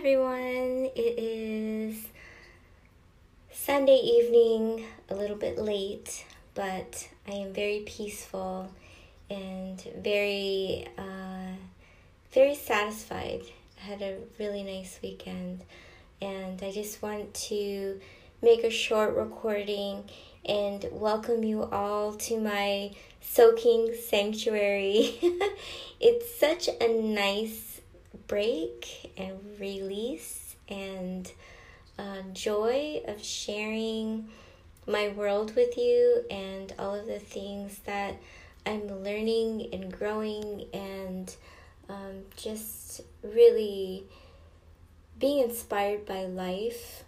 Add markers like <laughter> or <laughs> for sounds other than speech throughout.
everyone. It is Sunday evening, a little bit late, but I am very peaceful and very, uh, very satisfied. I had a really nice weekend, and I just want to make a short recording and welcome you all to my soaking sanctuary. <laughs> it's such a nice break and release and uh, joy of sharing my world with you and all of the things that I'm learning and growing and um, just really being inspired by life.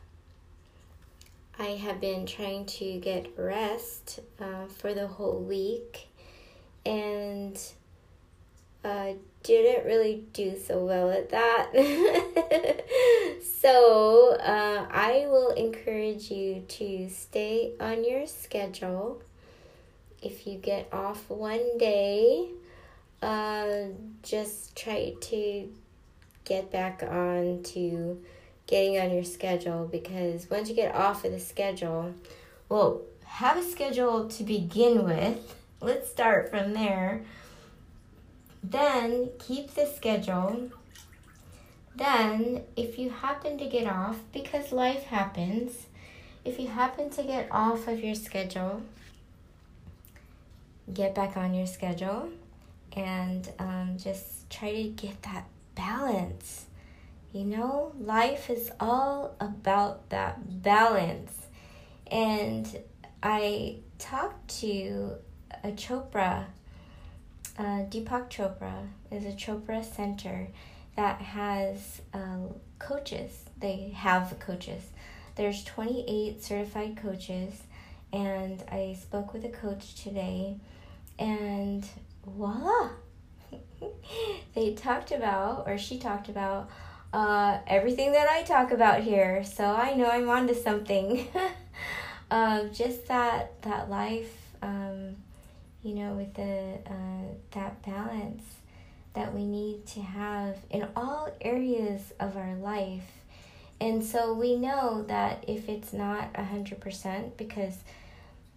I have been trying to get rest uh, for the whole week and uh, didn't really do so well at that. <laughs> so uh, I will encourage you to stay on your schedule. If you get off one day, uh, just try to get back on to getting on your schedule because once you get off of the schedule, well, have a schedule to begin with. Let's start from there then keep the schedule. Then, if you happen to get off, because life happens, if you happen to get off of your schedule, get back on your schedule and um, just try to get that balance. You know, life is all about that balance. And I talked to a Chopra uh, Deepak Chopra is a Chopra center that has uh, coaches. They have coaches. There's 28 certified coaches, and I spoke with a coach today, and voila! <laughs> they talked about, or she talked about, uh, everything that I talk about here. So I know I'm onto something. <laughs> uh, just that that life. Um, you know, with the uh, that balance that we need to have in all areas of our life. And so we know that if it's not 100%, because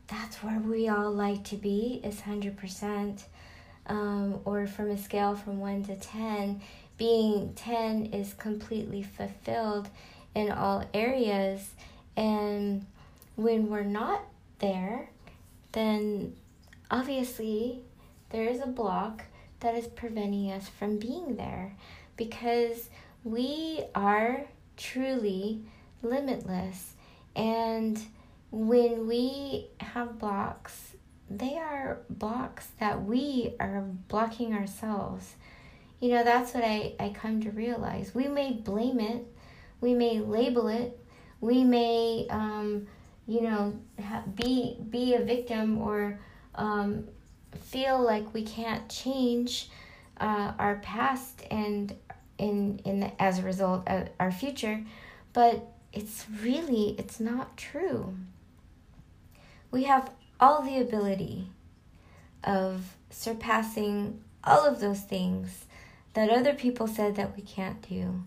that's where we all like to be, is 100%, um, or from a scale from 1 to 10, being 10 is completely fulfilled in all areas. And when we're not there, then obviously there is a block that is preventing us from being there because we are truly limitless. And when we have blocks they are blocks that we are blocking ourselves. You know that's what i, I come to realize. We may blame it. We may label it. We may um, you know ha- be be a victim or um, feel like we can't change uh, our past and in in the, as a result our future but it's really it's not true. We have all the ability of surpassing all of those things that other people said that we can't do.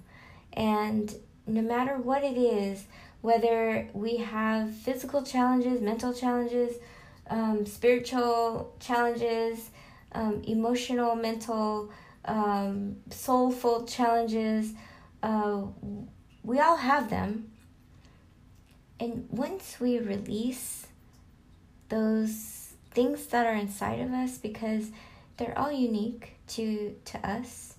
And no matter what it is whether we have physical challenges mental challenges um, spiritual challenges, um, emotional, mental, um, soulful challenges. Uh, we all have them. And once we release those things that are inside of us, because they're all unique to, to us,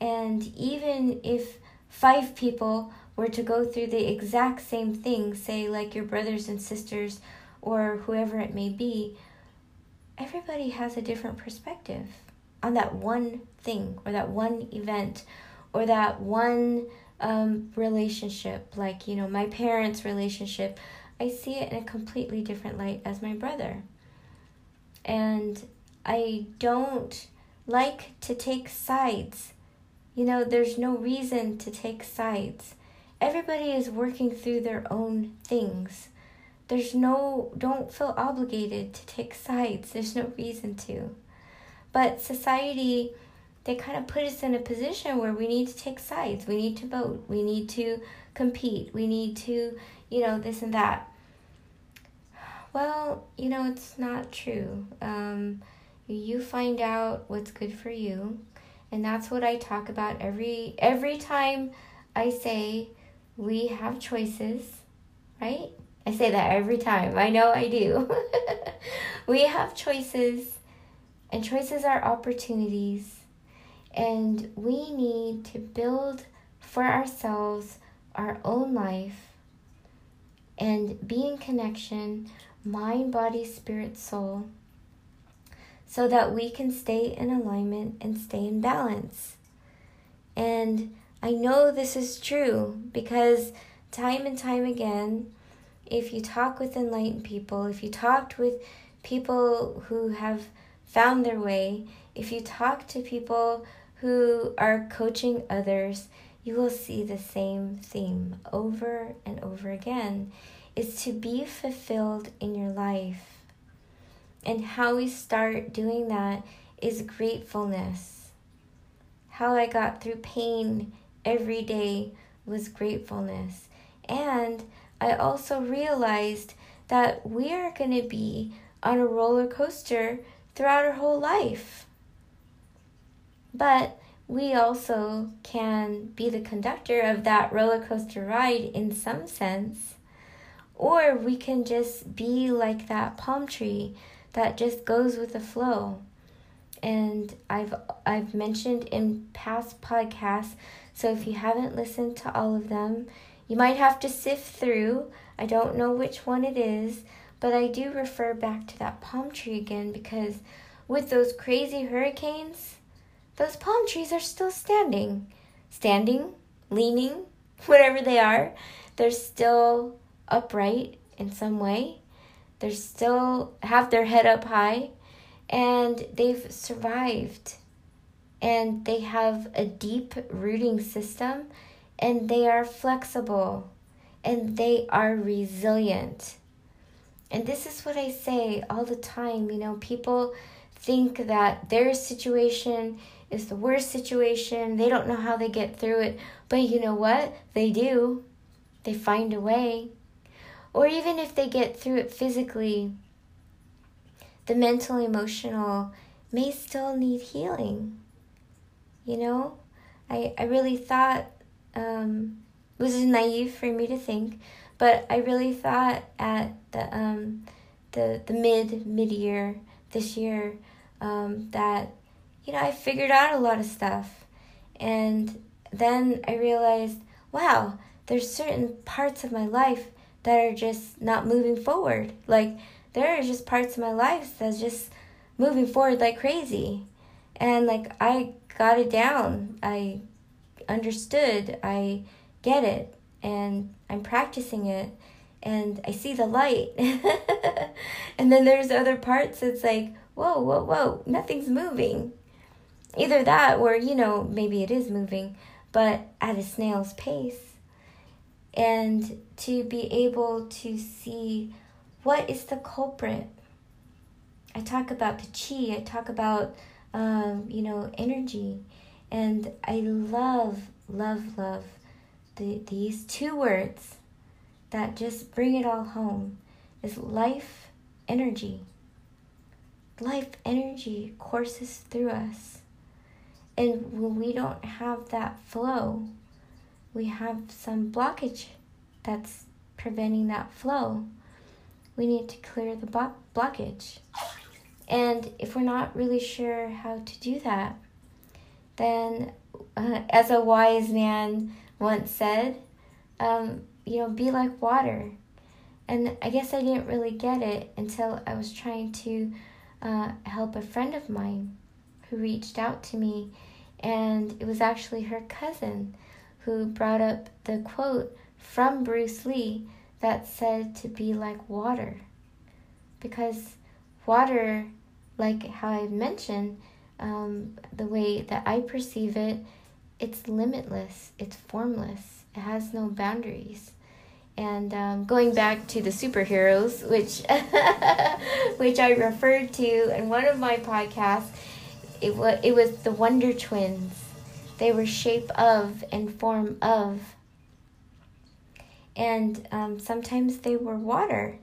and even if five people were to go through the exact same thing, say, like your brothers and sisters or whoever it may be, everybody has a different perspective on that one thing or that one event or that one um, relationship. Like, you know, my parents' relationship, I see it in a completely different light as my brother. And I don't like to take sides. You know, there's no reason to take sides. Everybody is working through their own things. There's no, don't feel obligated to take sides. There's no reason to. But society, they kind of put us in a position where we need to take sides. We need to vote. We need to compete. We need to, you know, this and that. Well, you know, it's not true. Um, you find out what's good for you, and that's what I talk about every every time I say we have choices, right? I say that every time. I know I do. <laughs> we have choices, and choices are opportunities and we need to build for ourselves our own life and be in connection, mind, body, spirit, soul, so that we can stay in alignment and stay in balance. And I know this is true because time and time again, if you talk with enlightened people, if you talked with people who have found their way, if you talk to people who are coaching others, you will see the same theme over and over again is to be fulfilled in your life. And how we start doing that is gratefulness. How I got through pain every day was gratefulness. And I also realized that we are going to be on a roller coaster throughout our whole life. But we also can be the conductor of that roller coaster ride in some sense. Or we can just be like that palm tree that just goes with the flow. And I've I've mentioned in past podcasts, so if you haven't listened to all of them, you might have to sift through. I don't know which one it is, but I do refer back to that palm tree again because with those crazy hurricanes, those palm trees are still standing. Standing, leaning, <laughs> whatever they are, they're still upright in some way. They're still have their head up high and they've survived. And they have a deep rooting system and they are flexible and they are resilient. And this is what I say all the time. You know, people think that their situation is the worst situation. They don't know how they get through it. But you know what? They do. They find a way. Or even if they get through it physically, the mental, emotional may still need healing. You know, I, I really thought, um, was naive for me to think, but I really thought at the, um, the, the mid, mid year this year um, that you know, I figured out a lot of stuff. And then I realized, wow, there's certain parts of my life that are just not moving forward. Like there are just parts of my life that's just moving forward like crazy. And like I got it down. I understood. I get it and I'm practicing it and I see the light. <laughs> and then there's other parts it's like, whoa, whoa, whoa, nothing's moving. Either that or, you know, maybe it is moving, but at a snail's pace. And to be able to see what is the culprit. I talk about the chi, I talk about, um, you know, energy. And I love, love, love the, these two words that just bring it all home is life energy. Life energy courses through us. And when we don't have that flow, we have some blockage that's preventing that flow. We need to clear the blockage. And if we're not really sure how to do that, then, uh, as a wise man once said, um, you know, be like water. And I guess I didn't really get it until I was trying to uh, help a friend of mine who reached out to me and it was actually her cousin who brought up the quote from Bruce Lee that said to be like water. Because water, like how I mentioned, um, the way that I perceive it, it's limitless, it's formless, it has no boundaries. And um, going back to the superheroes, which <laughs> which I referred to in one of my podcasts, it was it was the Wonder Twins. They were shape of and form of. And um, sometimes they were water,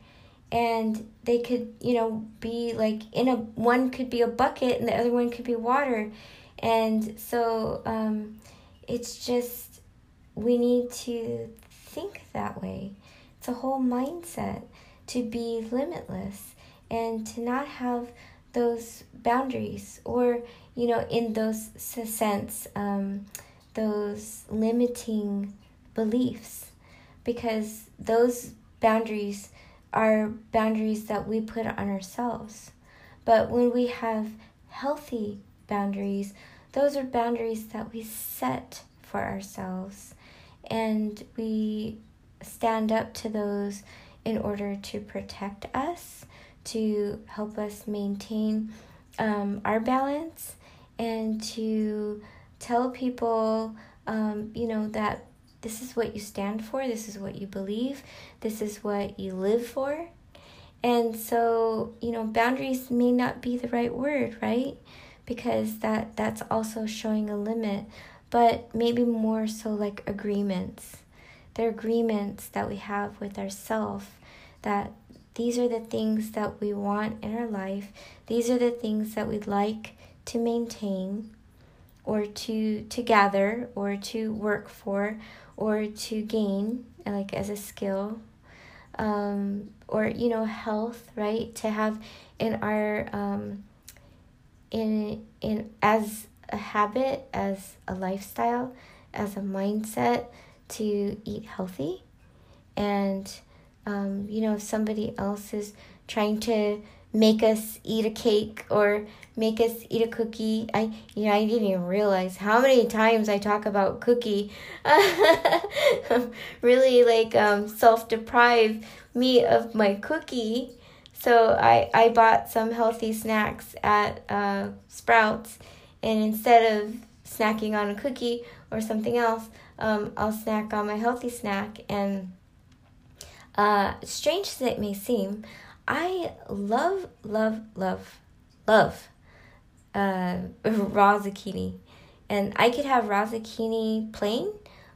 and they could you know be like in a one could be a bucket and the other one could be water, and so um, it's just we need to think that way. It's a whole mindset to be limitless and to not have those boundaries or you know in those sense um, those limiting beliefs because those boundaries are boundaries that we put on ourselves. But when we have healthy boundaries those are boundaries that we set for ourselves. And we stand up to those in order to protect us, to help us maintain um, our balance, and to tell people, um, you know, that this is what you stand for, this is what you believe, this is what you live for. And so, you know, boundaries may not be the right word, right? Because that that's also showing a limit, but maybe more so like agreements They're agreements that we have with ourselves that these are the things that we want in our life these are the things that we'd like to maintain or to to gather or to work for or to gain like as a skill um, or you know health right to have in our um, in in as a habit as a lifestyle as a mindset to eat healthy. And, um, you know, if somebody else is trying to make us eat a cake or make us eat a cookie. I you know, I didn't even realize how many times I talk about cookie. <laughs> really like um self-deprive me of my cookie. So I I bought some healthy snacks at uh Sprouts and instead of snacking on a cookie or something else, um, I'll snack on my healthy snack. And uh, strange as it may seem, I love, love, love, love uh, <laughs> raw zucchini. And I could have raw zucchini plain,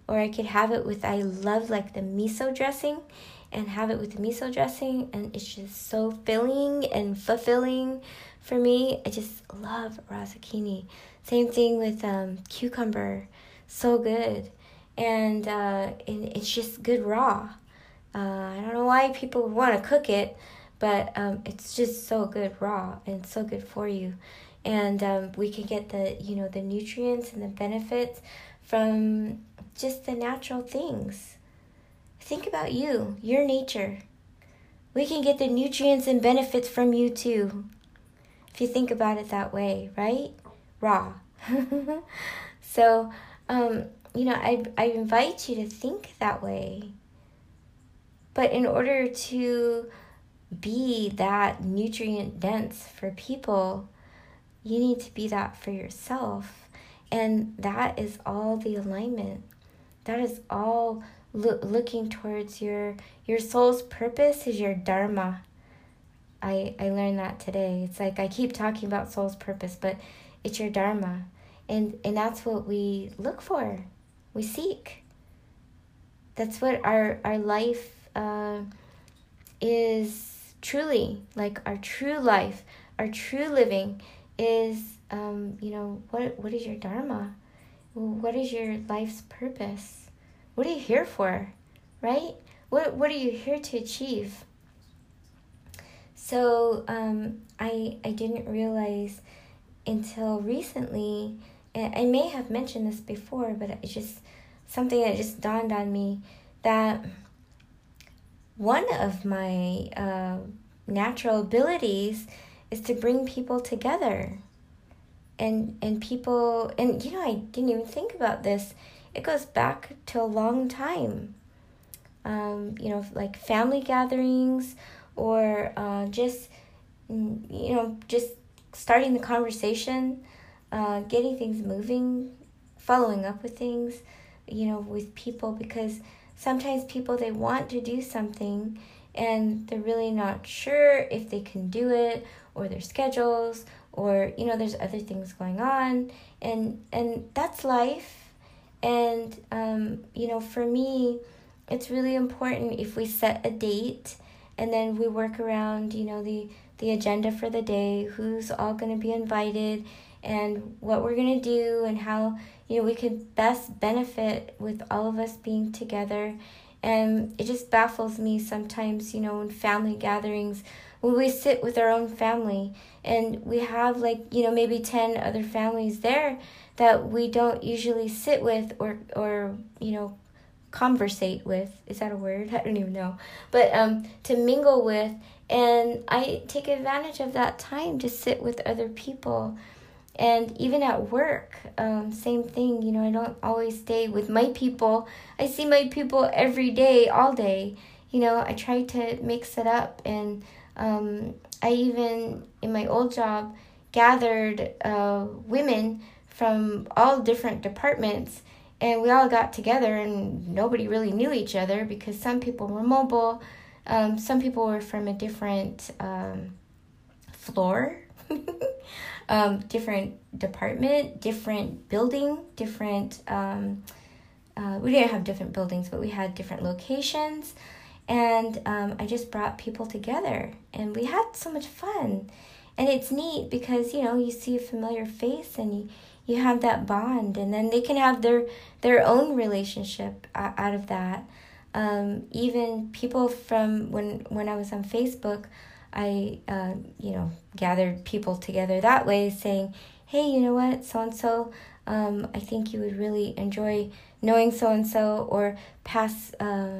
or I could have it with, I love like the miso dressing and have it with the miso dressing. And it's just so filling and fulfilling for me. I just love raw zucchini. Same thing with um, cucumber. So good and uh, it's just good raw. Uh, I don't know why people want to cook it, but um, it's just so good raw and so good for you. And um, we can get the you know the nutrients and the benefits from just the natural things. Think about you, your nature. We can get the nutrients and benefits from you too. If you think about it that way, right? Raw. <laughs> so, um, you know, I, I invite you to think that way. But in order to be that nutrient dense for people, you need to be that for yourself. And that is all the alignment. That is all lo- looking towards your your soul's purpose is your dharma. I I learned that today. It's like I keep talking about soul's purpose, but it's your dharma. And and that's what we look for we seek. That's what our our life uh, is truly like our true life, our true living is. Um, you know what? What is your dharma? What is your life's purpose? What are you here for? Right? What What are you here to achieve? So um, I I didn't realize until recently I may have mentioned this before, but it's just something that just dawned on me that one of my uh, natural abilities is to bring people together. And and people and you know I didn't even think about this. It goes back to a long time. Um, you know like family gatherings or uh, just you know just starting the conversation uh, getting things moving, following up with things, you know, with people because sometimes people they want to do something and they're really not sure if they can do it or their schedules or you know there's other things going on. And and that's life. And um, you know for me it's really important if we set a date and then we work around you know the the agenda for the day who's all going to be invited and what we're going to do and how you know we could best benefit with all of us being together. And it just baffles me sometimes you know in family gatherings when we sit with our own family and we have like you know maybe 10 other families there that we don't usually sit with or or you know conversate with. Is that a word? I don't even know. But um to mingle with. And i take advantage of that time to sit with other people and even at work um, same thing you know i don't always stay with my people. I see my people every day all day. You know i try to mix it up. And um, i even in my old job gathered uh, women from all different departments. And we all got together and nobody really knew each other because some people were mobile. Um, some people were from a different um, floor <laughs> um, different department different building different um, uh, we didn't have different buildings but we had different locations. And um, i just brought people together and we had so much fun. And it's neat because you know you see a familiar face and you you have that bond and then they can have their their own relationship out of that. Um, even people from when when i was on facebook i uh, you know gathered people together that way saying hey you know what so and so i think you would really enjoy knowing so and so or past uh,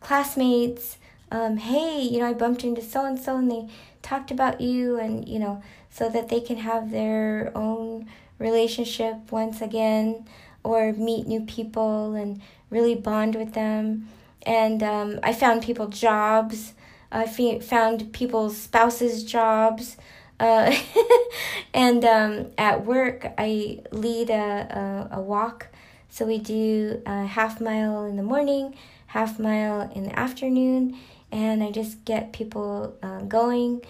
classmates um, hey you know i bumped into so and so and they talked about you and you know so that they can have their own relationship once again or meet new people and really bond with them. And um, I found people jobs. I f- found people's spouses jobs. Uh, <laughs> and um, at work, I lead a, a, a walk. So we do a half mile in the morning, half mile in the afternoon, and I just get people uh, going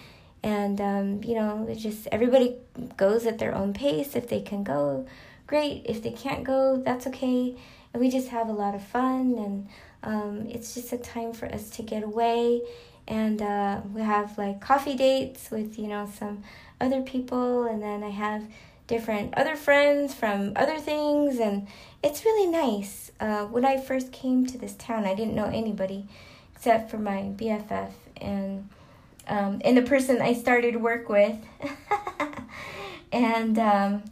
and um, you know just everybody goes at their own pace if they can go great if they can't go that's okay and we just have a lot of fun and um, it's just a time for us to get away and uh, we have like coffee dates with you know some other people. And then i have different other friends from other things. And it's really nice. Uh, when i first came to this town i didn't know anybody except for my bff and um, and the person I started work with. <laughs> and um,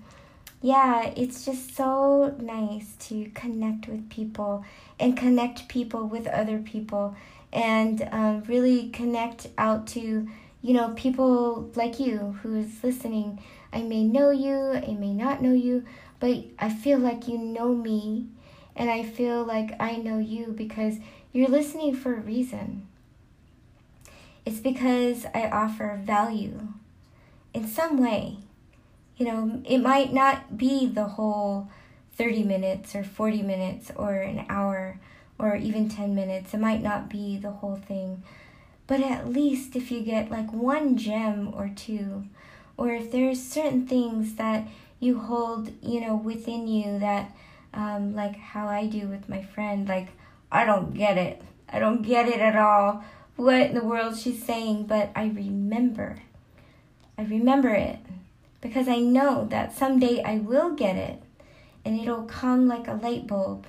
yeah, it's just so nice to connect with people and connect people with other people and um, really connect out to you know people like you who is listening i may know you i may not know you but i feel like you know me and i feel like i know you because you're listening for a reason it's because I offer value in some way. You know, it might not be the whole 30 minutes or 40 minutes or an hour or even 10 minutes. It might not be the whole thing. But at least if you get like one gem or two, or if there's certain things that you hold, you know, within you that, um, like how I do with my friend, like, I don't get it. I don't get it at all what in the world she's saying, but I remember. I remember it because I know that someday I will get it and it'll come like a light bulb.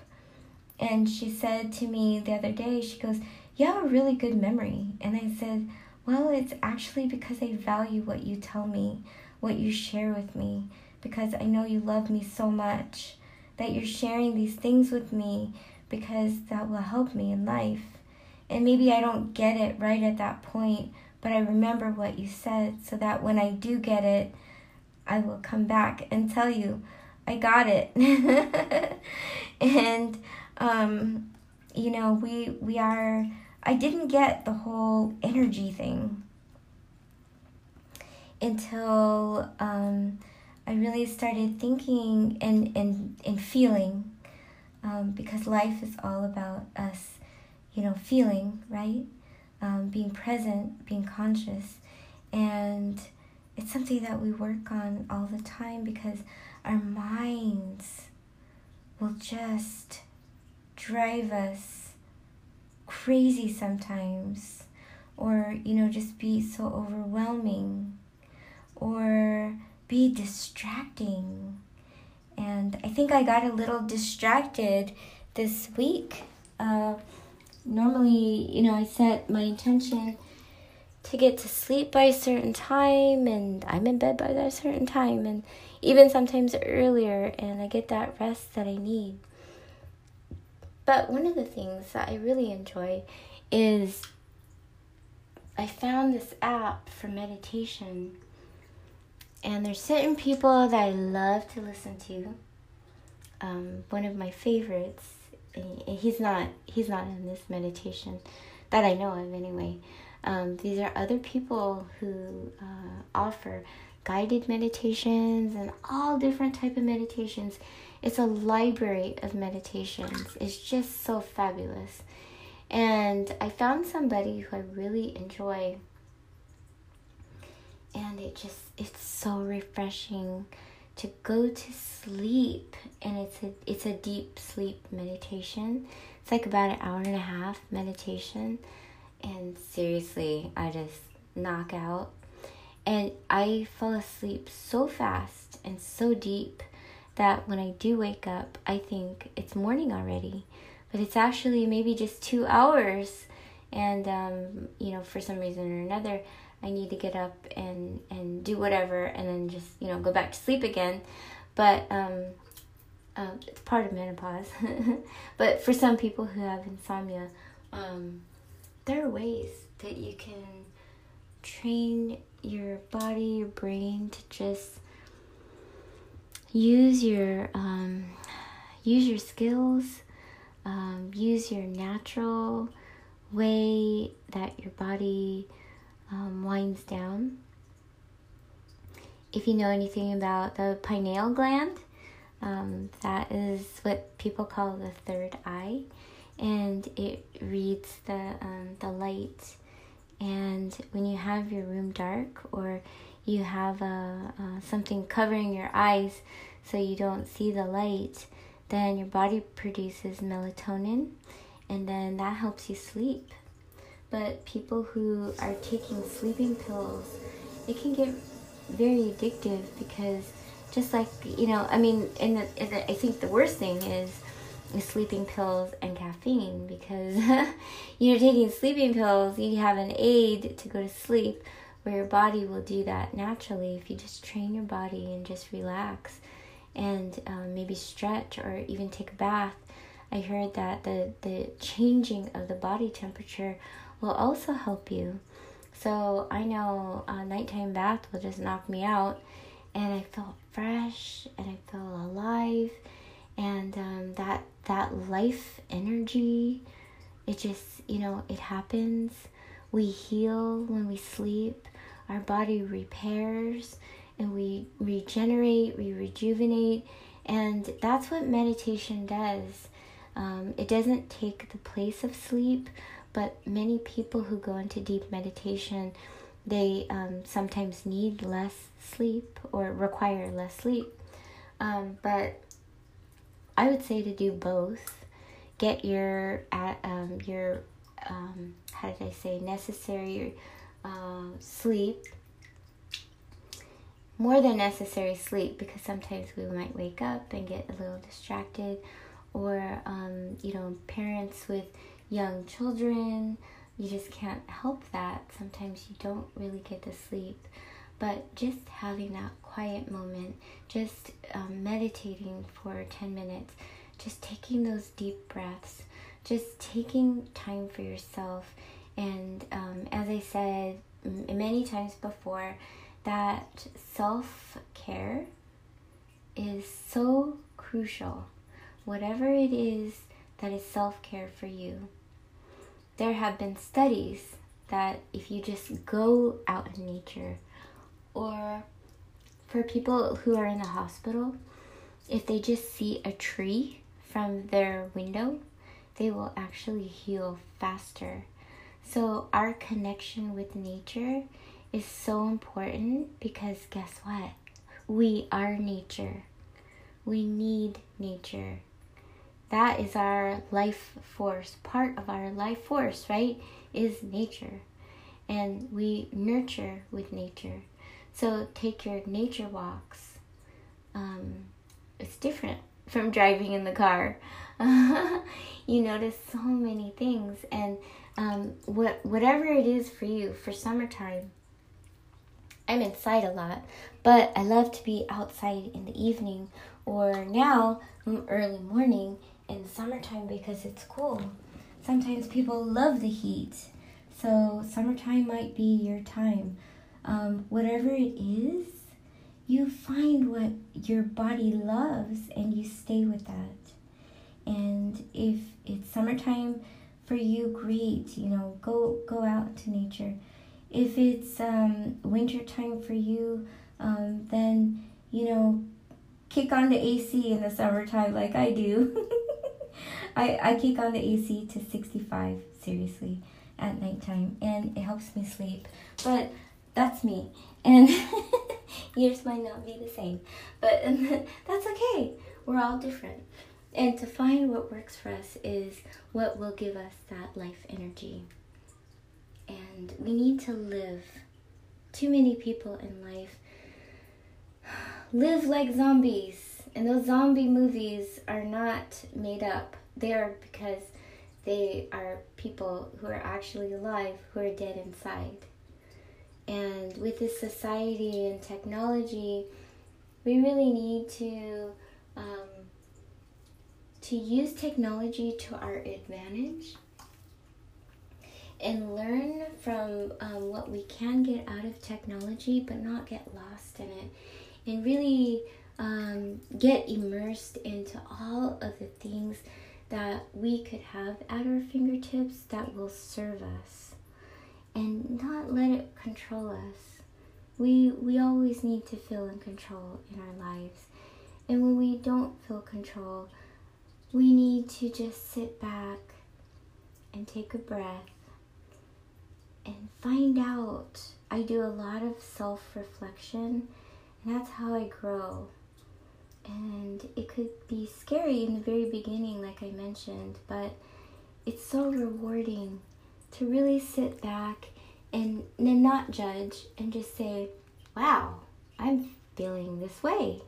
And she said to me the other day, she goes, You have a really good memory. And I said, Well, it's actually because I value what you tell me, what you share with me, because I know you love me so much that you're sharing these things with me because that will help me in life. And maybe I don't get it right at that point, but I remember what you said so that when I do get it, I will come back and tell you I got it. <laughs> and um, you know, we we are I didn't get the whole energy thing until um, I really started thinking and, and, and feeling um, because life is all about us you know, feeling, right? Um, being present, being conscious. And, it's something that we work on all the time because our minds will just drive us crazy sometimes or you know just be so overwhelming or be distracting. And i think i got a little distracted this week. Uh, normally you know i set my intention to get to sleep by a certain time and i'm in bed by that certain time and even sometimes earlier and i get that rest that i need but one of the things that i really enjoy is I found this app for meditation. And there's certain people that I love to listen to. Um, one of my favorites, he's not he's not in this meditation that I know of anyway. Um, these are other people who uh, offer guided meditations and all different type of meditations. It's a library of meditations. It's just so fabulous. And I found somebody who I really enjoy. And it just it's so refreshing to go to sleep and it's a it's a deep sleep meditation. It's like about an hour and a half meditation and seriously, I just knock out. And I fall asleep so fast and so deep that when I do wake up, I think it's morning already. But it's actually maybe just two hours and um, you know for some reason or another i need to get up and and do whatever and then just you know go back to sleep again. But um, uh, it's part of menopause. <laughs> But for some people who have insomnia um, there are ways that you can train your body your brain to just use your um, use your skills um, use your natural way that your body um, winds down. If you know anything about the pineal gland, um, that is what people call the third eye, and it reads the um, the light. And when you have your room dark, or you have a, something covering your eyes so you don't see the light, then your body produces melatonin and then that helps you sleep. But people who are taking sleeping pills, it can get very addictive because just like, you know, I mean, and, I think the worst thing is sleeping pills and caffeine because <laughs> you're taking sleeping pills, you have an aid to go to sleep where your body will do that naturally if you just train your body and just relax and um, maybe stretch or even take a bath. I heard that the, the changing of the body temperature will also help you. So I know a nighttime bath will just knock me out, and I felt fresh and I felt alive, and um, that that life energy, it just you know it happens. We heal when we sleep. Our body repairs and we regenerate, we rejuvenate, and that's what meditation does. Um, it doesn't take the place of sleep, but many people who go into deep meditation, they um, sometimes need less sleep or require less sleep. Um, but I would say to do both. Get your um, your um, how did I say necessary uh, sleep more than necessary sleep because sometimes we might wake up and get a little distracted or um, you know parents with young children you just can't help that. Sometimes you don't really get to sleep. But just having that quiet moment just um, meditating for 10 minutes just taking those deep breaths just taking time for yourself and um, as i said many times before that self care is so crucial. Whatever it is that is self care for you. There have been studies that if you just go out in nature, or for people who are in the hospital, if they just see a tree from their window, they will actually heal faster. So, our connection with nature is so important because guess what? We are nature. We need nature. That is our life force. Part of our life force, right? Is nature. And we nurture with nature. So take your nature walks. Um, it's different from driving in the car. <laughs> you notice so many things, and um, what whatever it is for you for summertime. I'm inside a lot, but I love to be outside in the evening or now early morning in the summertime because it's cool. Sometimes people love the heat, so summertime might be your time. Um, whatever it is, you find what your body loves and you stay with that. And if it's summertime for you, great. You know, go go out to nature. If it's um, winter time for you, um, then you know, kick on the AC in the summertime like I do. <laughs> I I kick on the AC to sixty five seriously at nighttime, and it helps me sleep. But that's me, and <laughs> yours might not be the same, but <laughs> that's okay. We're all different. And to find what works for us is what will give us that life energy. And we need to live. Too many people in life live like zombies. And those zombie movies are not made up. They are because they are people who are actually alive who are dead inside. And with this society and technology, we really need to um, to use technology to our advantage and learn from um, what we can get out of technology, but not get lost in it, and really um, get immersed into all of the things that we could have at our fingertips that will serve us, and not let it control us. We we always need to feel in control in our lives, and when we don't feel control we need to just sit back and take a breath and find out. I do a lot of self reflection, and that's how I grow. And it could be scary in the very beginning, like I mentioned, but it's so rewarding to really sit back and, and not judge and just say, wow, I'm feeling this way.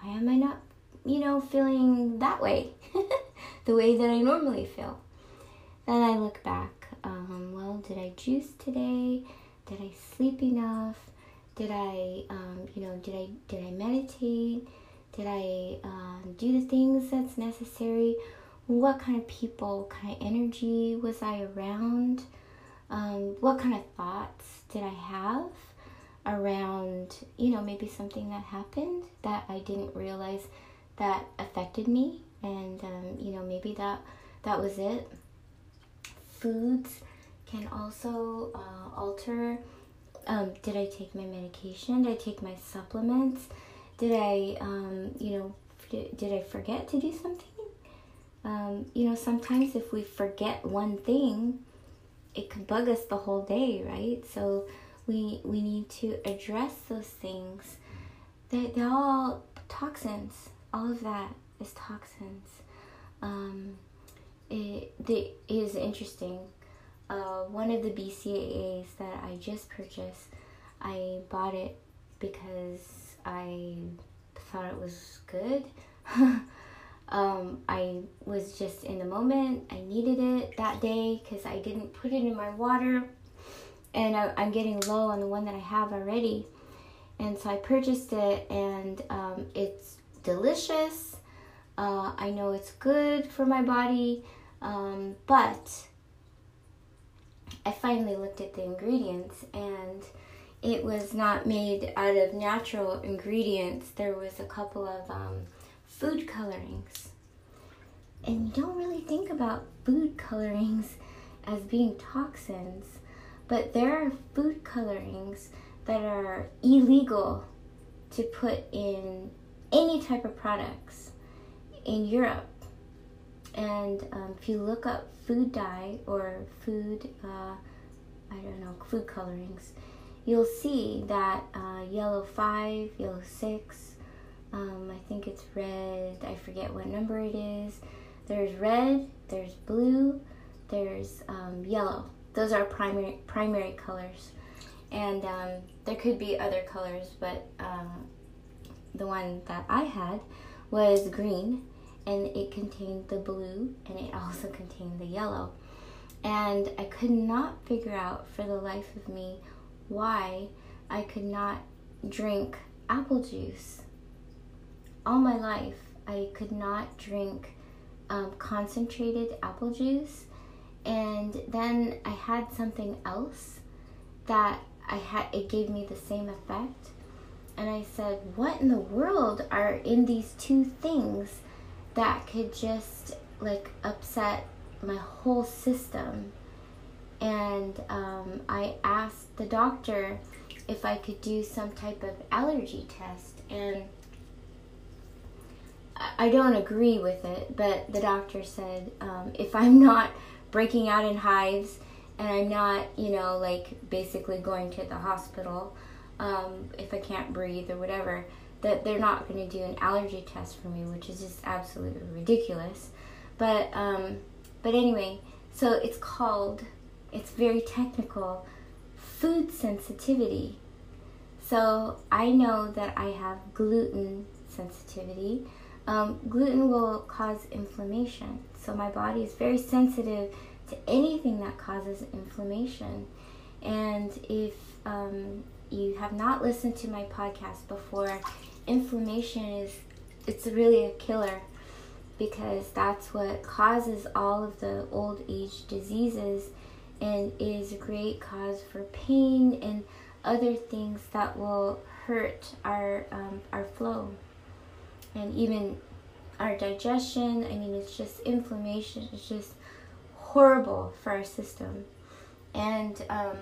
Why am I not you know, feeling that way, <laughs> the way that I normally feel. Then I look back. Um, well, did I juice today? Did I sleep enough? Did I, um, you know, did I did I meditate? Did I um, do the things that's necessary? What kind of people, kind of energy was I around? Um, what kind of thoughts did I have around, you know, maybe something that happened that I didn't realize that affected me and um, you know maybe that that was it. Foods can also uh, alter um, did i take my medication? Did i take my supplements? Did i um, you know did i forget to do something? Um, you know sometimes if we forget one thing it could bug us the whole day right? So we we need to address those things. They, they're all toxins all of that is toxins. Um, it, it is interesting. Uh, one of the BCAAs that I just purchased, I bought it because I thought it was good. <laughs> um, I was just in the moment. I needed it that day because I didn't put it in my water, and I, am getting low on the one that I have already. And so I purchased it, and um, it's delicious. Uh, I know it's good for my body, um, but I finally looked at the ingredients and it was not made out of natural ingredients. There was a couple of um, food colorings. And you don't really think about food colorings <laughs> as being toxins, but there are food colorings that are illegal to put in any type of products in Europe. And um, if you look up food dye or food, uh, I don't know, food colorings, you'll see that uh, yellow 5, yellow 6, um, I think it's red, I forget what number it is. There's red, there's blue, there's um, yellow. Those are primary primary colors, and um, there could be other colors, but um, the one that I had was green, and it contained the blue, and it also contained the yellow. And I could not figure out for the life of me why I could not drink apple juice. All my life, I could not drink um, concentrated apple juice. And then I had something else that I had, it gave me the same effect. And I said, What in the world are in these two things that could just like upset my whole system? And um, I asked the doctor if I could do some type of allergy test. And I don't agree with it, but the doctor said um, if I'm not breaking out in hives and I'm not, you know, like basically going to the hospital um, if I can't breathe or whatever, that they're not going to do an allergy test for me, which is just absolutely ridiculous. But um, but anyway, so it's called, it's very technical, food sensitivity. So I know that I have gluten sensitivity um, gluten will cause inflammation. So my body is very sensitive to anything that causes inflammation. And if um, you have not listened to my podcast before, inflammation is it's really a killer because that's what causes all of the old age diseases and is a great cause for pain and other things that will hurt our um, our flow and even our digestion. I mean, it's just inflammation. It's just horrible for our system. And um,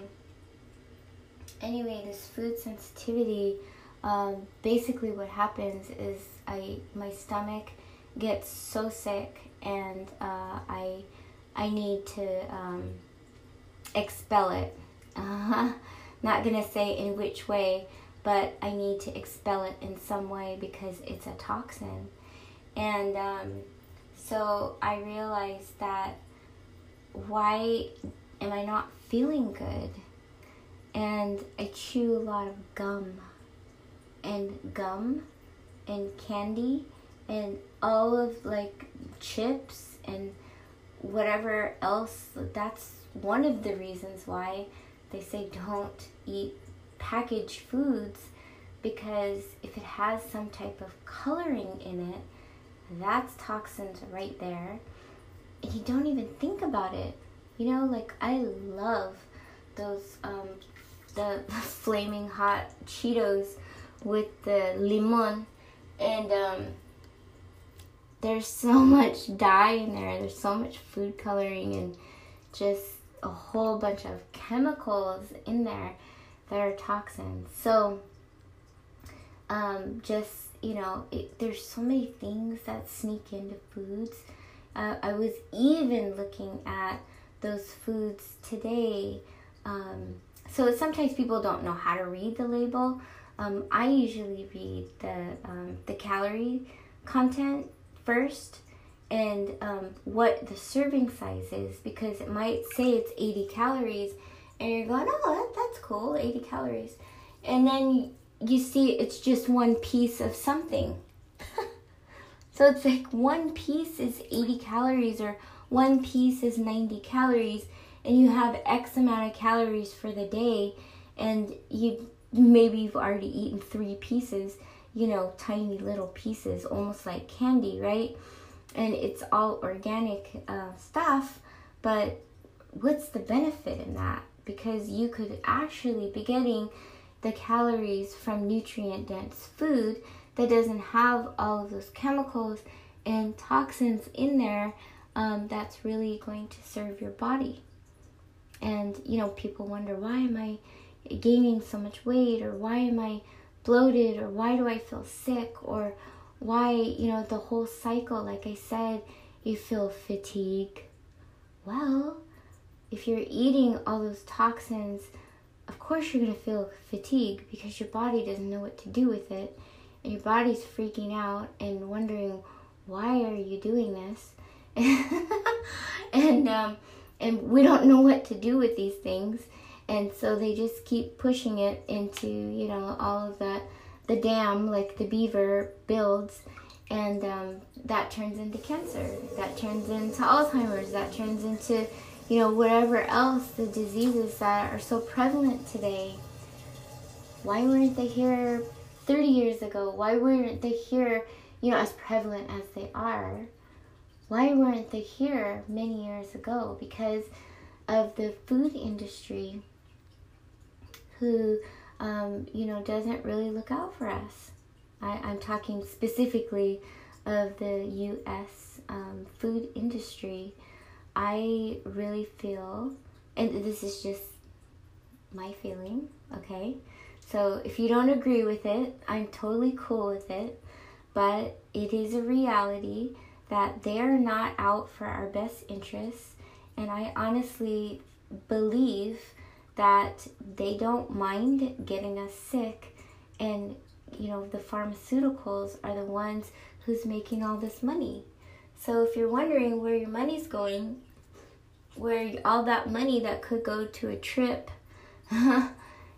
anyway, this food sensitivity, um, basically what happens is I my stomach gets so sick, and uh, I I need to um, expel it. Uh-huh. <laughs> Not gonna say in which way, but I need to expel it in some way because it's a toxin. And um, so I realized that why am I not feeling good? And I chew a lot of gum and gum and candy and all of like chips and whatever else. That's one of the reasons why they say don't eat packaged foods because if it has some type of coloring in it, that's toxins right there. And you don't even think about it. You know, like I love those um the flaming hot Cheetos with the limon and um there's so <laughs> much dye in there. There's so much food coloring and just a whole bunch of chemicals in there that are toxins. So, um, just you know, it, there's so many things that sneak into foods. Uh, I was even looking at those foods today. Um, so sometimes people don't know how to read the label. Um, I usually read the um, the calorie content first and um, what the serving size is because it might say it's 80 calories and you're going, oh, that, that's cool, 80 calories. And then you see it's just one piece of something. <laughs> so it's like one piece is 80 calories or one piece is 90 calories and you have X amount of calories for the day and you maybe you've already eaten three pieces, you know, tiny little pieces, almost like candy, right? And it's all organic uh, stuff, but what's the benefit in that? Because you could actually be getting the calories from nutrient dense food that doesn't have all of those chemicals and toxins in there um, that's really going to serve your body. And you know, people wonder why am I gaining so much weight, or why am I bloated, or why do I feel sick, or why, you know, the whole cycle, like I said, you feel fatigue. Well, if you're eating all those toxins of course you're going to feel fatigue because your body doesn't know what to do with it. And your body's freaking out and wondering why are you doing this? <laughs> And um, and we don't know what to do with these things. And so they just keep pushing it into you know all of that the dam like the beaver builds. And um, that turns into cancer. That turns into alzheimer's. That turns into you know whatever else the diseases that are so prevalent today. Why weren't they here 30 years ago? Why weren't they here you know as prevalent as they are why weren't they here many years ago? Because of the food industry who um, you know doesn't really look out for us. I, i'm talking specifically of the us um, food industry. I really feel and this is just my feeling okay? So if you don't agree with it i'm totally cool with it but it is a reality that they are not out for our best interests and i honestly believe that they don't mind getting us sick and you know the pharmaceuticals are the ones who's making all this money. So if you're wondering where your money's going where all that money that could go to a trip <laughs> and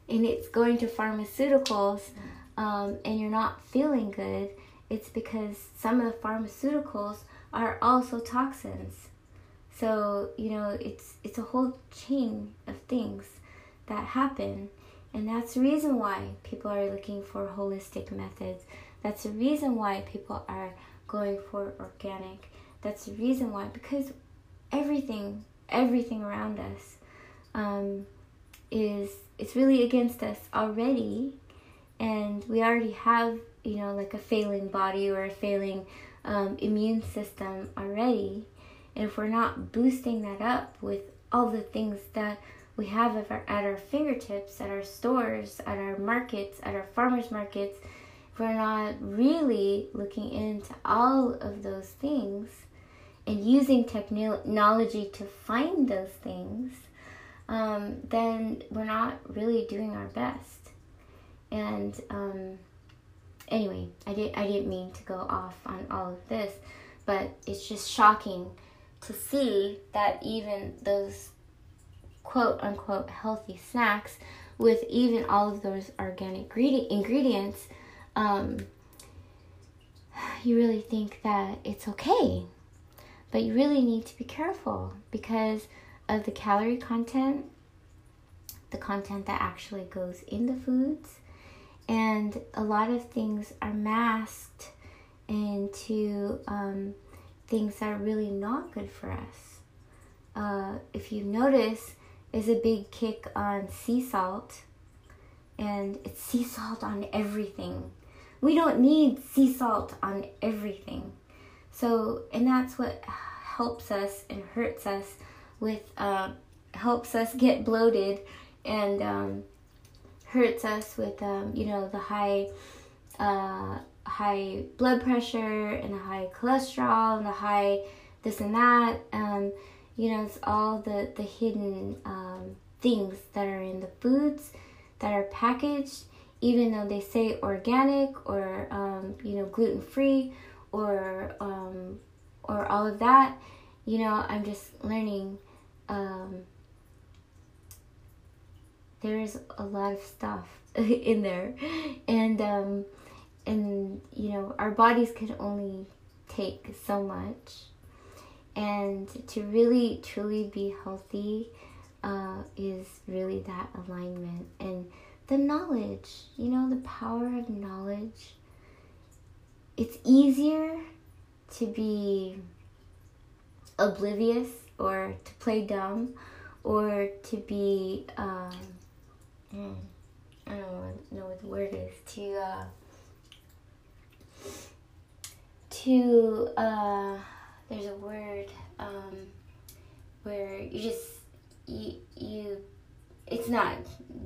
it's going to pharmaceuticals um, and you're not feeling good it's because some of the pharmaceuticals are also toxins so you know it's it's a whole chain of things that happen. And that's the reason why people are looking for holistic methods. That's the reason why people are going for organic. That's the reason why, because everything, everything around us um, is, it's really against us already. And we already have, you know, like a failing body or a failing um, immune system already. And if we're not boosting that up with all the things that we have at our, at our fingertips, at our stores, at our markets, at our farmers markets, if we're not really looking into all of those things and using technology to find those things, um, then we're not really doing our best. And um, anyway, I did I didn't mean to go off on all of this, but it's just shocking to see that even those quote unquote healthy snacks with even all of those organic ingredients, um, you really think that it's okay. But you really need to be careful because of the calorie content, the content that actually goes in the foods, and a lot of things are masked into um, things that are really not good for us. Uh, if you notice, is a big kick on sea salt, and it's sea salt on everything. We don't need sea salt on everything. So, and that's what helps us and hurts us with, uh, helps us get bloated and um, hurts us with, um, you know, the high, uh, high blood pressure and the high cholesterol and the high this and that. Um, you know, it's all the, the hidden um, things that are in the foods that are packaged, even though they say organic or, um, you know, gluten free or, um, or all of that. You know, I'm just learning. There's a lot of stuff <laughs> in there, and um, and you know, our bodies can only take so much. And to really truly be healthy uh, is really that alignment. And the knowledge you know the power of knowledge. It's easier to be oblivious or to play dumb or to be um, I don't know what the word is. To uh, to uh, there's a word um, where you just you you it's not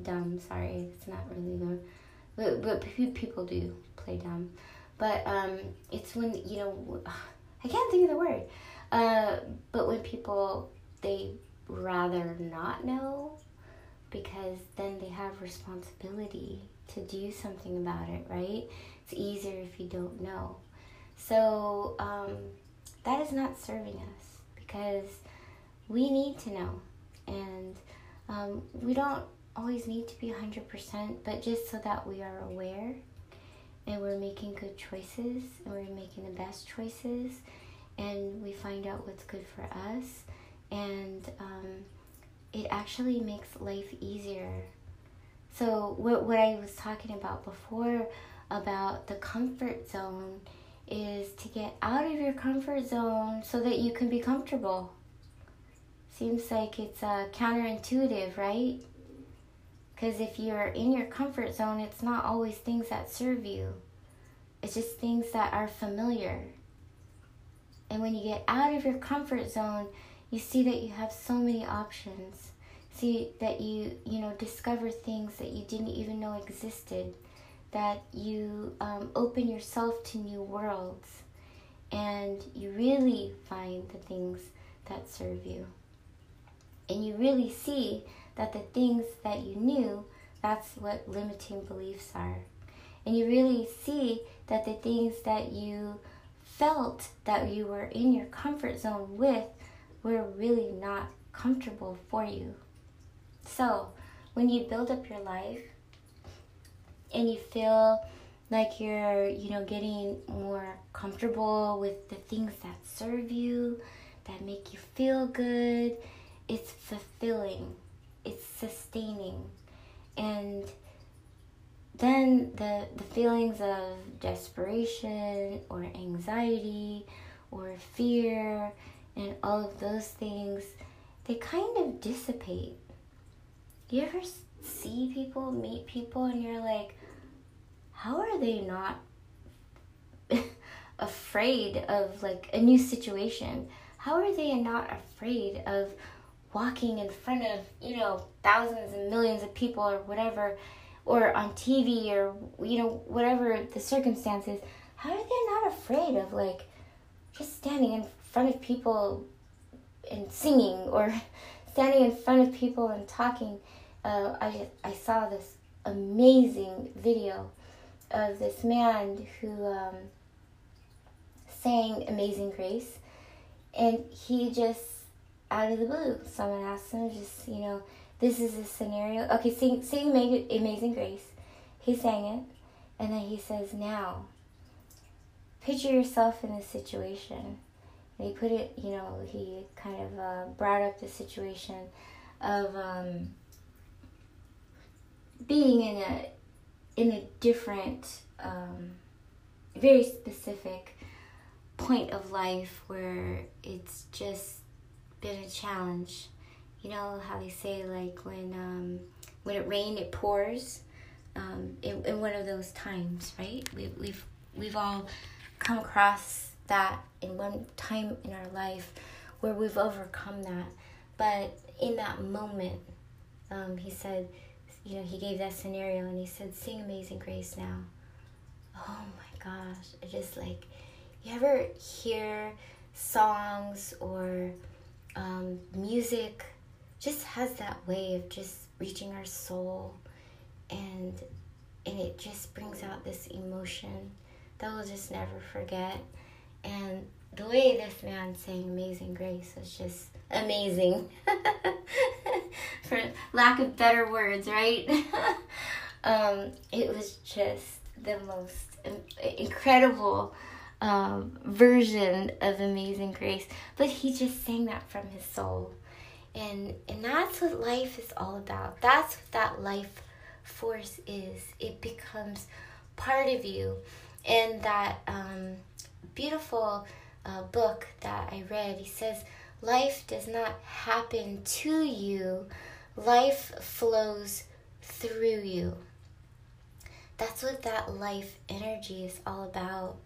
dumb sorry it's not really dumb. But, but people do play dumb. But um, it's when you know i can't think of the word. Uh, but when people they rather not know because then they have responsibility to do something about it, right? It's easier if you don't know. So um, that is not serving us because we need to know. And um, we don't always need to be 100%, but just so that we are aware and we're making good choices and we're making the best choices and we find out what's good for us and um, it actually makes life easier. So what, what i was talking about before about the comfort zone is to get out of your comfort zone so that you can be comfortable. Seems like it's uh, counterintuitive right? Because if you're in your comfort zone, it's not always things that serve you, it's just things that are familiar. And when you get out of your comfort zone, you see that you have so many options. See that you, you know, discover things that you didn't even know existed. That you um, open yourself to new worlds. And you really find the things that serve you. And you really see that the things that you knew, that's what limiting beliefs are. And you really see that the things that you felt that you were in your comfort zone with were really not comfortable for you. So, when you build up your life and you feel like you're, you know, getting more comfortable with the things that serve you, that make you feel good, it's fulfilling it's sustaining and then the the feelings of desperation or anxiety or fear and all of those things they kind of dissipate. You ever see people meet people and you're like how are they not <laughs> afraid of like a new situation? How are they not afraid of walking in front of, you know, thousands and millions of people or whatever, or on TV or, you know, whatever the circumstances, how are they not afraid of, like, just standing in front of people and singing or <laughs> standing in front of people and talking? Uh, I, I saw this amazing video of this man who um, sang Amazing Grace, and he just out of the blue, someone asked him, just, you know, this is a scenario. Okay, sing, sing Amazing Grace. He sang it, and then he says, now, picture yourself in this situation. And he put it, you know, he kind of uh, brought up the situation of um, being in a in a different, um, very specific point of life where it's just been a challenge. You know how they say like when um, when it rains it pours. Um, in, in one of those times, right? We, we've we've all come across that in one time in our life where we've overcome that. But in that moment, um, he said, you know, he gave that scenario and he said, "Sing Amazing Grace now." Oh my gosh! It just like, you ever hear songs or um, music just has that way of just reaching our soul and and it just brings out this emotion that we'll just never forget and the way this man sang amazing grace was just amazing <laughs> for lack of better words right <laughs> um, it was just the most incredible um, version of Amazing Grace, but he just sang that from his soul. And, and that's what life is all about. That's what that life force is. It becomes part of you. And that um, beautiful uh, book that I read, he says, Life does not happen to you, life flows through you. That's what that life energy is all about.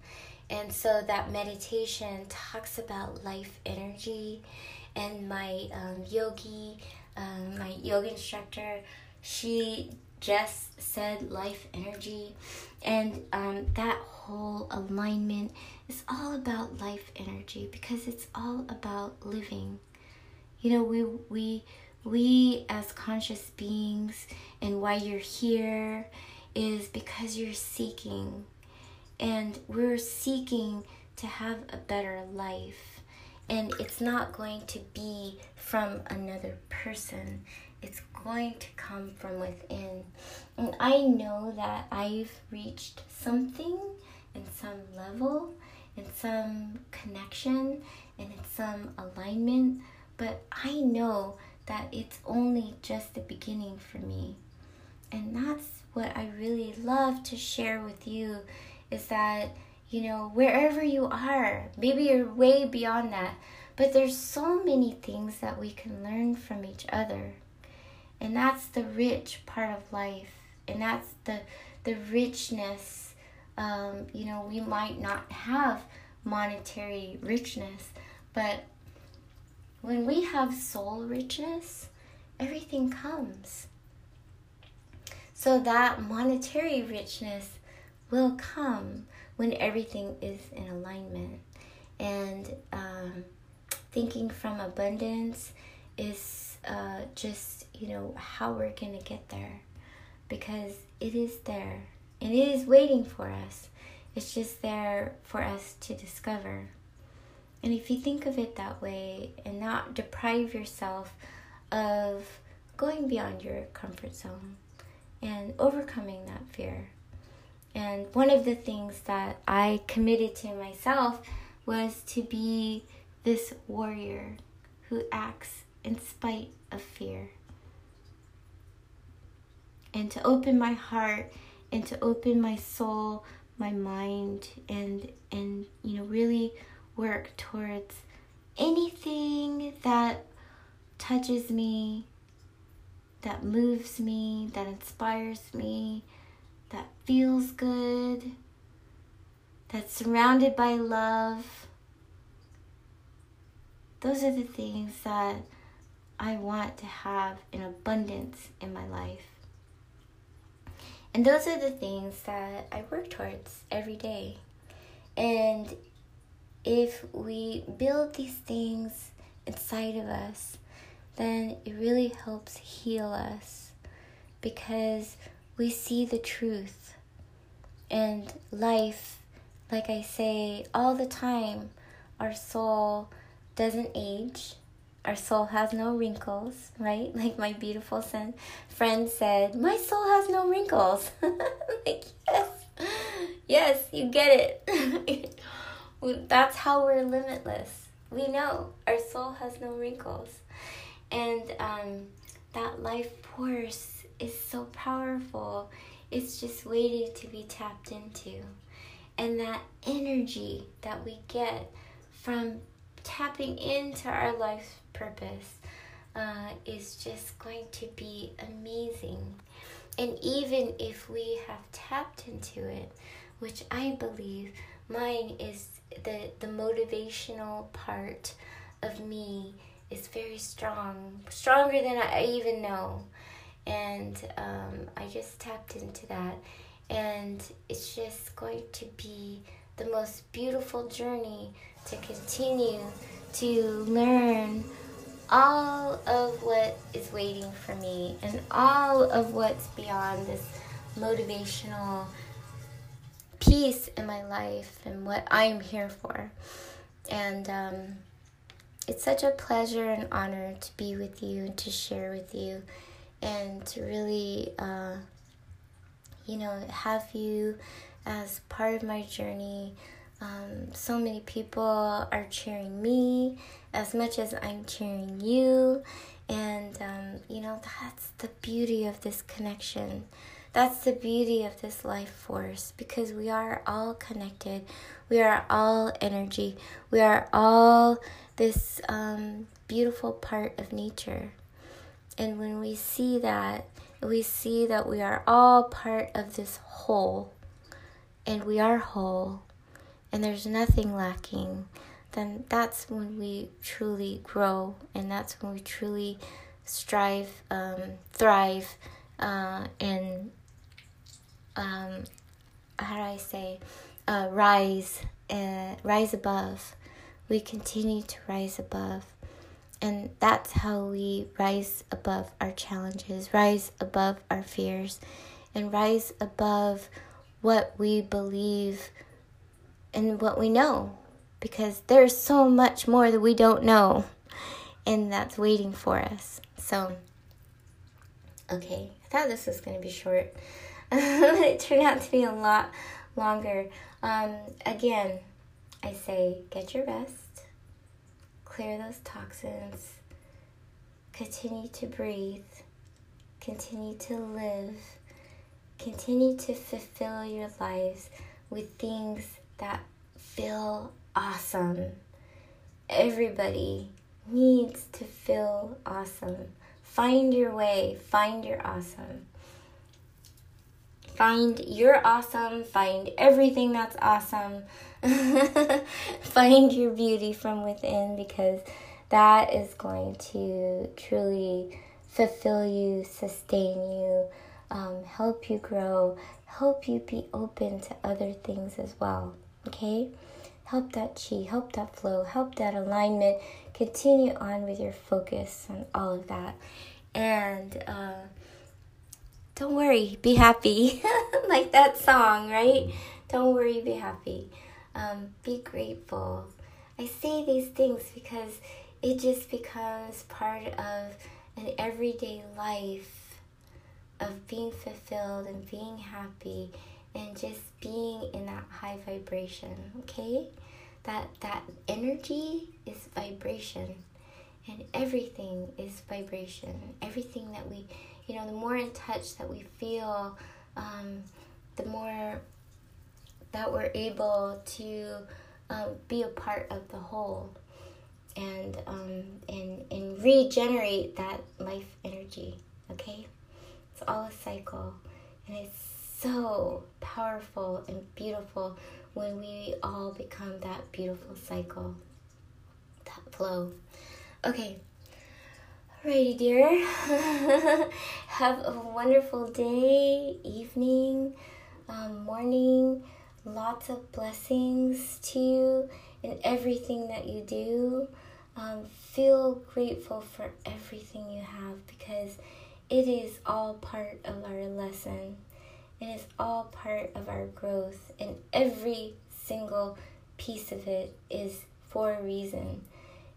And so that meditation talks about life energy. And my um, yogi, um, my yoga instructor, she just said life energy. And um, that whole alignment is all about life energy because it's all about living. You know, we, we, we as conscious beings and why you're here is because you're seeking and we're seeking to have a better life and it's not going to be from another person it's going to come from within and i know that i've reached something in some level in some connection and in some alignment but i know that it's only just the beginning for me and that's what i really love to share with you is that you know, wherever you are. Maybe you're way beyond that. But there's so many things that we can learn from each other. And that's the rich part of life. And that's the the richness. Um, you know, we might not have monetary richness, but when we have soul richness, everything comes. So that monetary richness will come when everything is in alignment. And um, thinking from abundance is uh, just, you know, how we're going to get there because it is there and it is waiting for us. It's just there for us to discover. And if you think of it that way and not deprive yourself of going beyond your comfort zone and overcoming that fear, and one of the things that I committed to myself was to be this warrior who acts in spite of fear. And to open my heart and to open my soul, my mind and and you know really work towards anything that touches me, that moves me, that inspires me, that feels good, that's surrounded by love. Those are the things that I want to have in abundance in my life. And those are the things that I work towards every day. And if we build these things inside of us, then it really helps heal us because we see the truth. And life, like I say all the time, our soul doesn't age. Our soul has no wrinkles, right? <laughs> Like my beautiful son, friend said, My soul has no wrinkles. <laughs> like, yes, yes, you get it. <laughs> That's how we're limitless. We know our soul has no wrinkles. And um, that life force is so powerful. It's just waiting to be tapped into. And that energy that we get from tapping into our life's purpose uh, is just going to be amazing. And even if we have tapped into it, which I believe mine is the, the motivational part of me is very strong, stronger than I even know and um, I just tapped into that, and it's just going to be the most beautiful journey to continue to learn all of what is waiting for me and all of what's beyond this motivational peace in my life and what I'm here for. And um, it's such a pleasure and honor to be with you and to share with you and to really, uh, you know, have you as part of my journey. Um, so many people are cheering me as much as I'm cheering you. And, um, you know, that's the beauty of this connection. That's the beauty of this life force because we are all connected. We are all energy. We are all this um, beautiful part of nature. And when we see that, we see that we are all part of this whole, and we are whole, and there's nothing lacking, then that's when we truly grow, and that's when we truly strive, um, thrive, uh, and um, how do I say, uh, rise, uh, rise above. We continue to rise above And that's how we rise above our challenges, rise above our fears, and rise above what we believe and what we know. Because there's so much more that we don't know, and that's waiting for us. So, okay, I thought this was going to be short, <laughs> but it turned out to be a lot longer. Um, again, I say get your rest clear those toxins, continue to breathe, continue to live, continue to fulfill your lives with things that feel awesome. Everybody needs to feel awesome. Find your way, find your awesome. Find your awesome, find everything that's awesome <laughs> find your beauty from within because that is going to truly fulfill you, sustain you, um, help you grow, help you be open to other things as well. Okay? Help that chi, help that flow, help that alignment. Continue on with your focus and all of that. And uh, don't worry, be happy. <laughs> like that song, right? Don't worry, be happy um, be grateful. I say these things because it just becomes part of an everyday life of being fulfilled and being happy and just being in that high vibration, okay? That that energy is vibration and everything is vibration. Everything that we, you know, the more in touch that we feel, um, the more that we're able to um, be a part of the whole and um, and and regenerate that life energy. Okay, it's all a cycle, and it's so powerful and beautiful when we all become that beautiful cycle, that flow. Okay. Alrighty, dear. <laughs> Have a wonderful day, evening, um, morning lots of blessings to you in everything that you do. Um, feel grateful for everything you have because it is all part of our lesson. It is all part of our growth, and every single piece of it is for a reason.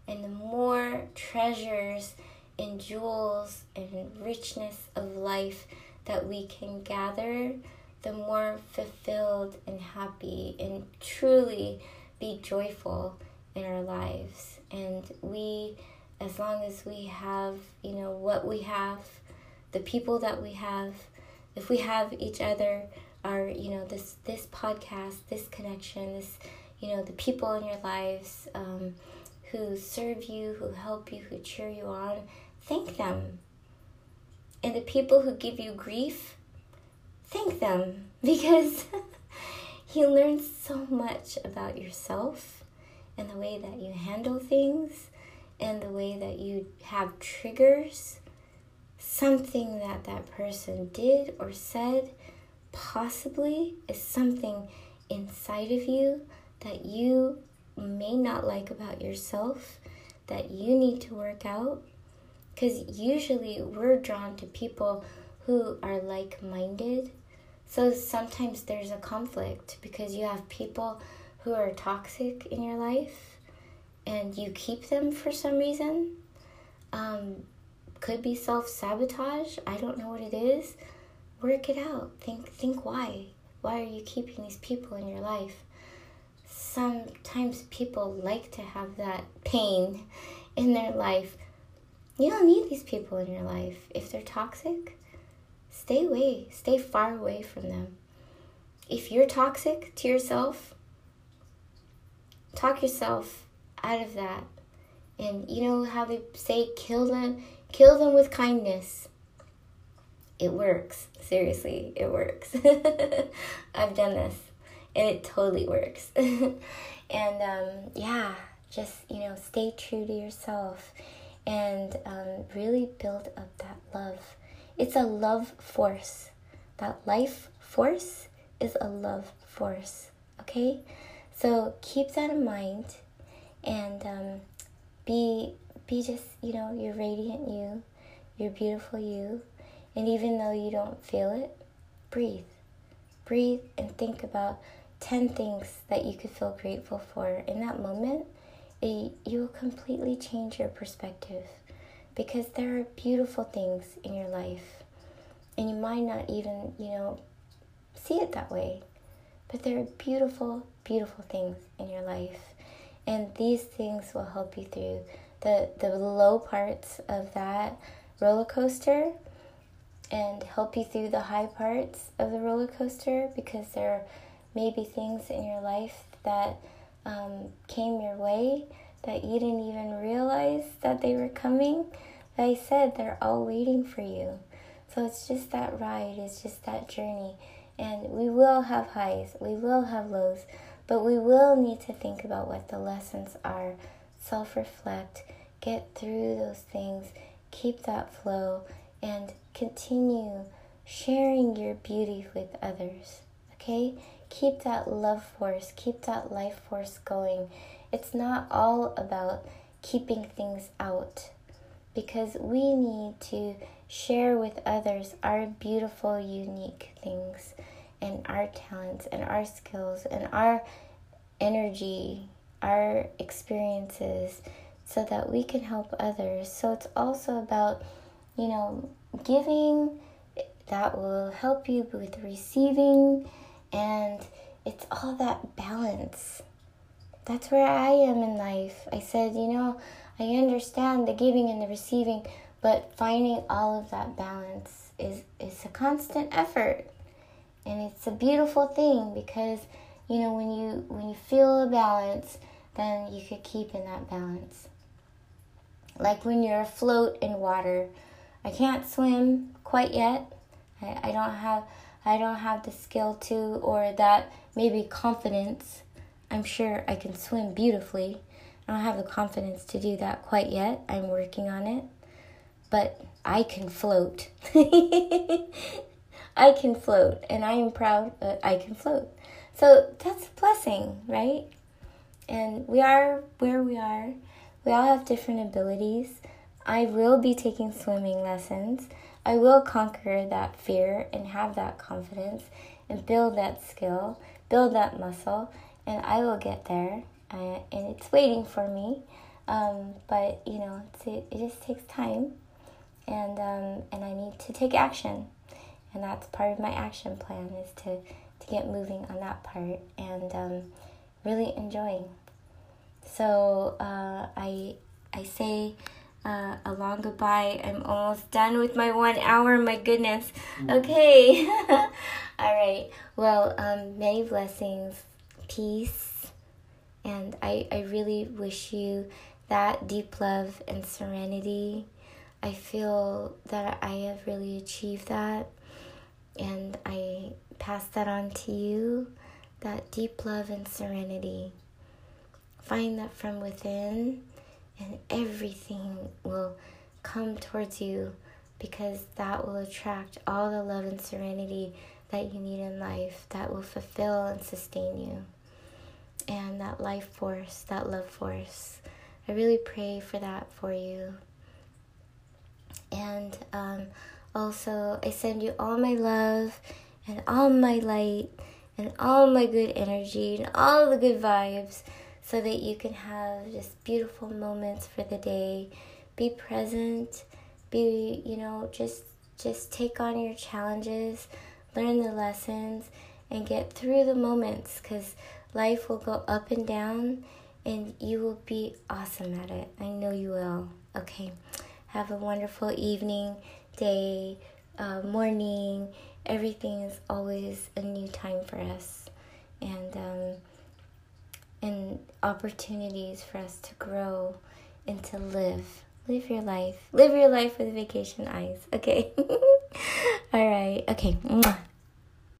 And the more treasures and jewels and richness of life that we can gather, the more fulfilled and happy and truly be joyful in our lives. And we, as long as we have, you know, what we have, the people that we have, if we have each other, our, you know, this this podcast, this connection, this, you know, the people in your lives um, who serve you, who help you, who cheer you on, thank them. And the people who give you grief, thank them <laughs> because <laughs> you learn so much about yourself and the way that you handle things and the way that you have triggers. Something that that person did or said possibly is something inside of you that you may not like about yourself that you need to work out. Because usually we're drawn to people who are like minded so sometimes there's a conflict because you have people who are toxic in your life and you keep them for some reason. Um, could be self sabotage. I don't know what it is. Work it out. Think think why. Why are you keeping these people in your life? Sometimes people like to have that pain in their life. You don't need these people in your life. If they're toxic, stay away, stay far away from them. If you're toxic to yourself, talk yourself out of that. And you know how they say kill them, kill them with kindness. It works. Seriously, it works. <laughs> I've done this and it totally works. <laughs> and um, yeah, just, you know, stay true to yourself and um, really build up that love it's a love force. That life force is a love force. Okay? So keep that in mind and um, be be just, you know, you're radiant you, you're beautiful you. And even though you don't feel it, breathe. Breathe and think about 10 things that you could feel grateful for. In that moment, it, you will completely change your perspective because there are beautiful things in your life. And you might not even, you know, see it that way. But there are beautiful, beautiful things in your life. And these things will help you through the, the low parts of that roller coaster and help you through the high parts of the roller coaster because there may be things in your life that um, came your way that you didn't even realize that they were coming. Like I said, they're all waiting for you. So it's just that ride, it's just that journey. And we will have highs, we will have lows, but we will need to think about what the lessons are, self reflect, get through those things, keep that flow, and continue sharing your beauty with others. Okay? Keep that love force, keep that life force going. It's not all about keeping things out because we need to share with others our beautiful, unique things and our talents and our skills and our energy, our experiences, so that we can help others. So it's also about, you know, giving that will help you with receiving, and it's all that balance. That's where I am in life. I said, you know, I understand the giving and the receiving, but finding all of that balance is, is a constant effort. And it's a beautiful thing because, you know, when you when you feel a balance, then you could keep in that balance. Like when you're afloat in water. I can't swim quite yet. I, I don't have I don't have the skill to or that maybe confidence. I'm sure I can swim beautifully. I don't have the confidence to do that quite yet. I'm working on it. But I can float. <laughs> I can float, and I am proud that I can float. So that's a blessing, right? And we are where we are. We all have different abilities. I will be taking swimming lessons. I will conquer that fear and have that confidence and build that skill, build that muscle, and I will get there. And it's waiting for me. Um, but you know, it, it just takes time, and um, and I need to take action and that's part of my action plan is to get moving on that part and um, really enjoying. So uh, I I say uh, a long goodbye. I'm almost done with my one hour. My goodness. Mm. Okay. <laughs> All right. Well, um, many blessings, peace, and I I really wish you that deep love and serenity. I feel that I have really achieved that and I pass that on to you that deep love and serenity. Find that from within, and everything will come towards you because that will attract all the love and serenity that you need in life that will fulfill and sustain you. And that life force, that love force. I really pray for that for you. And um, also, I send you all my love and all my light and all my good energy and all the good vibes so that you can have just beautiful moments for the day. Be present, be, you know, just just take on your challenges, learn the lessons and get through the moments cuz life will go up and down and you will be awesome at it. I know you will. Okay. Have a wonderful evening day, uh, morning, everything is always a new time for us, and um, and opportunities for us to grow and to live. Live your life. Live your life with vacation eyes. Okay. <laughs> All right. Okay.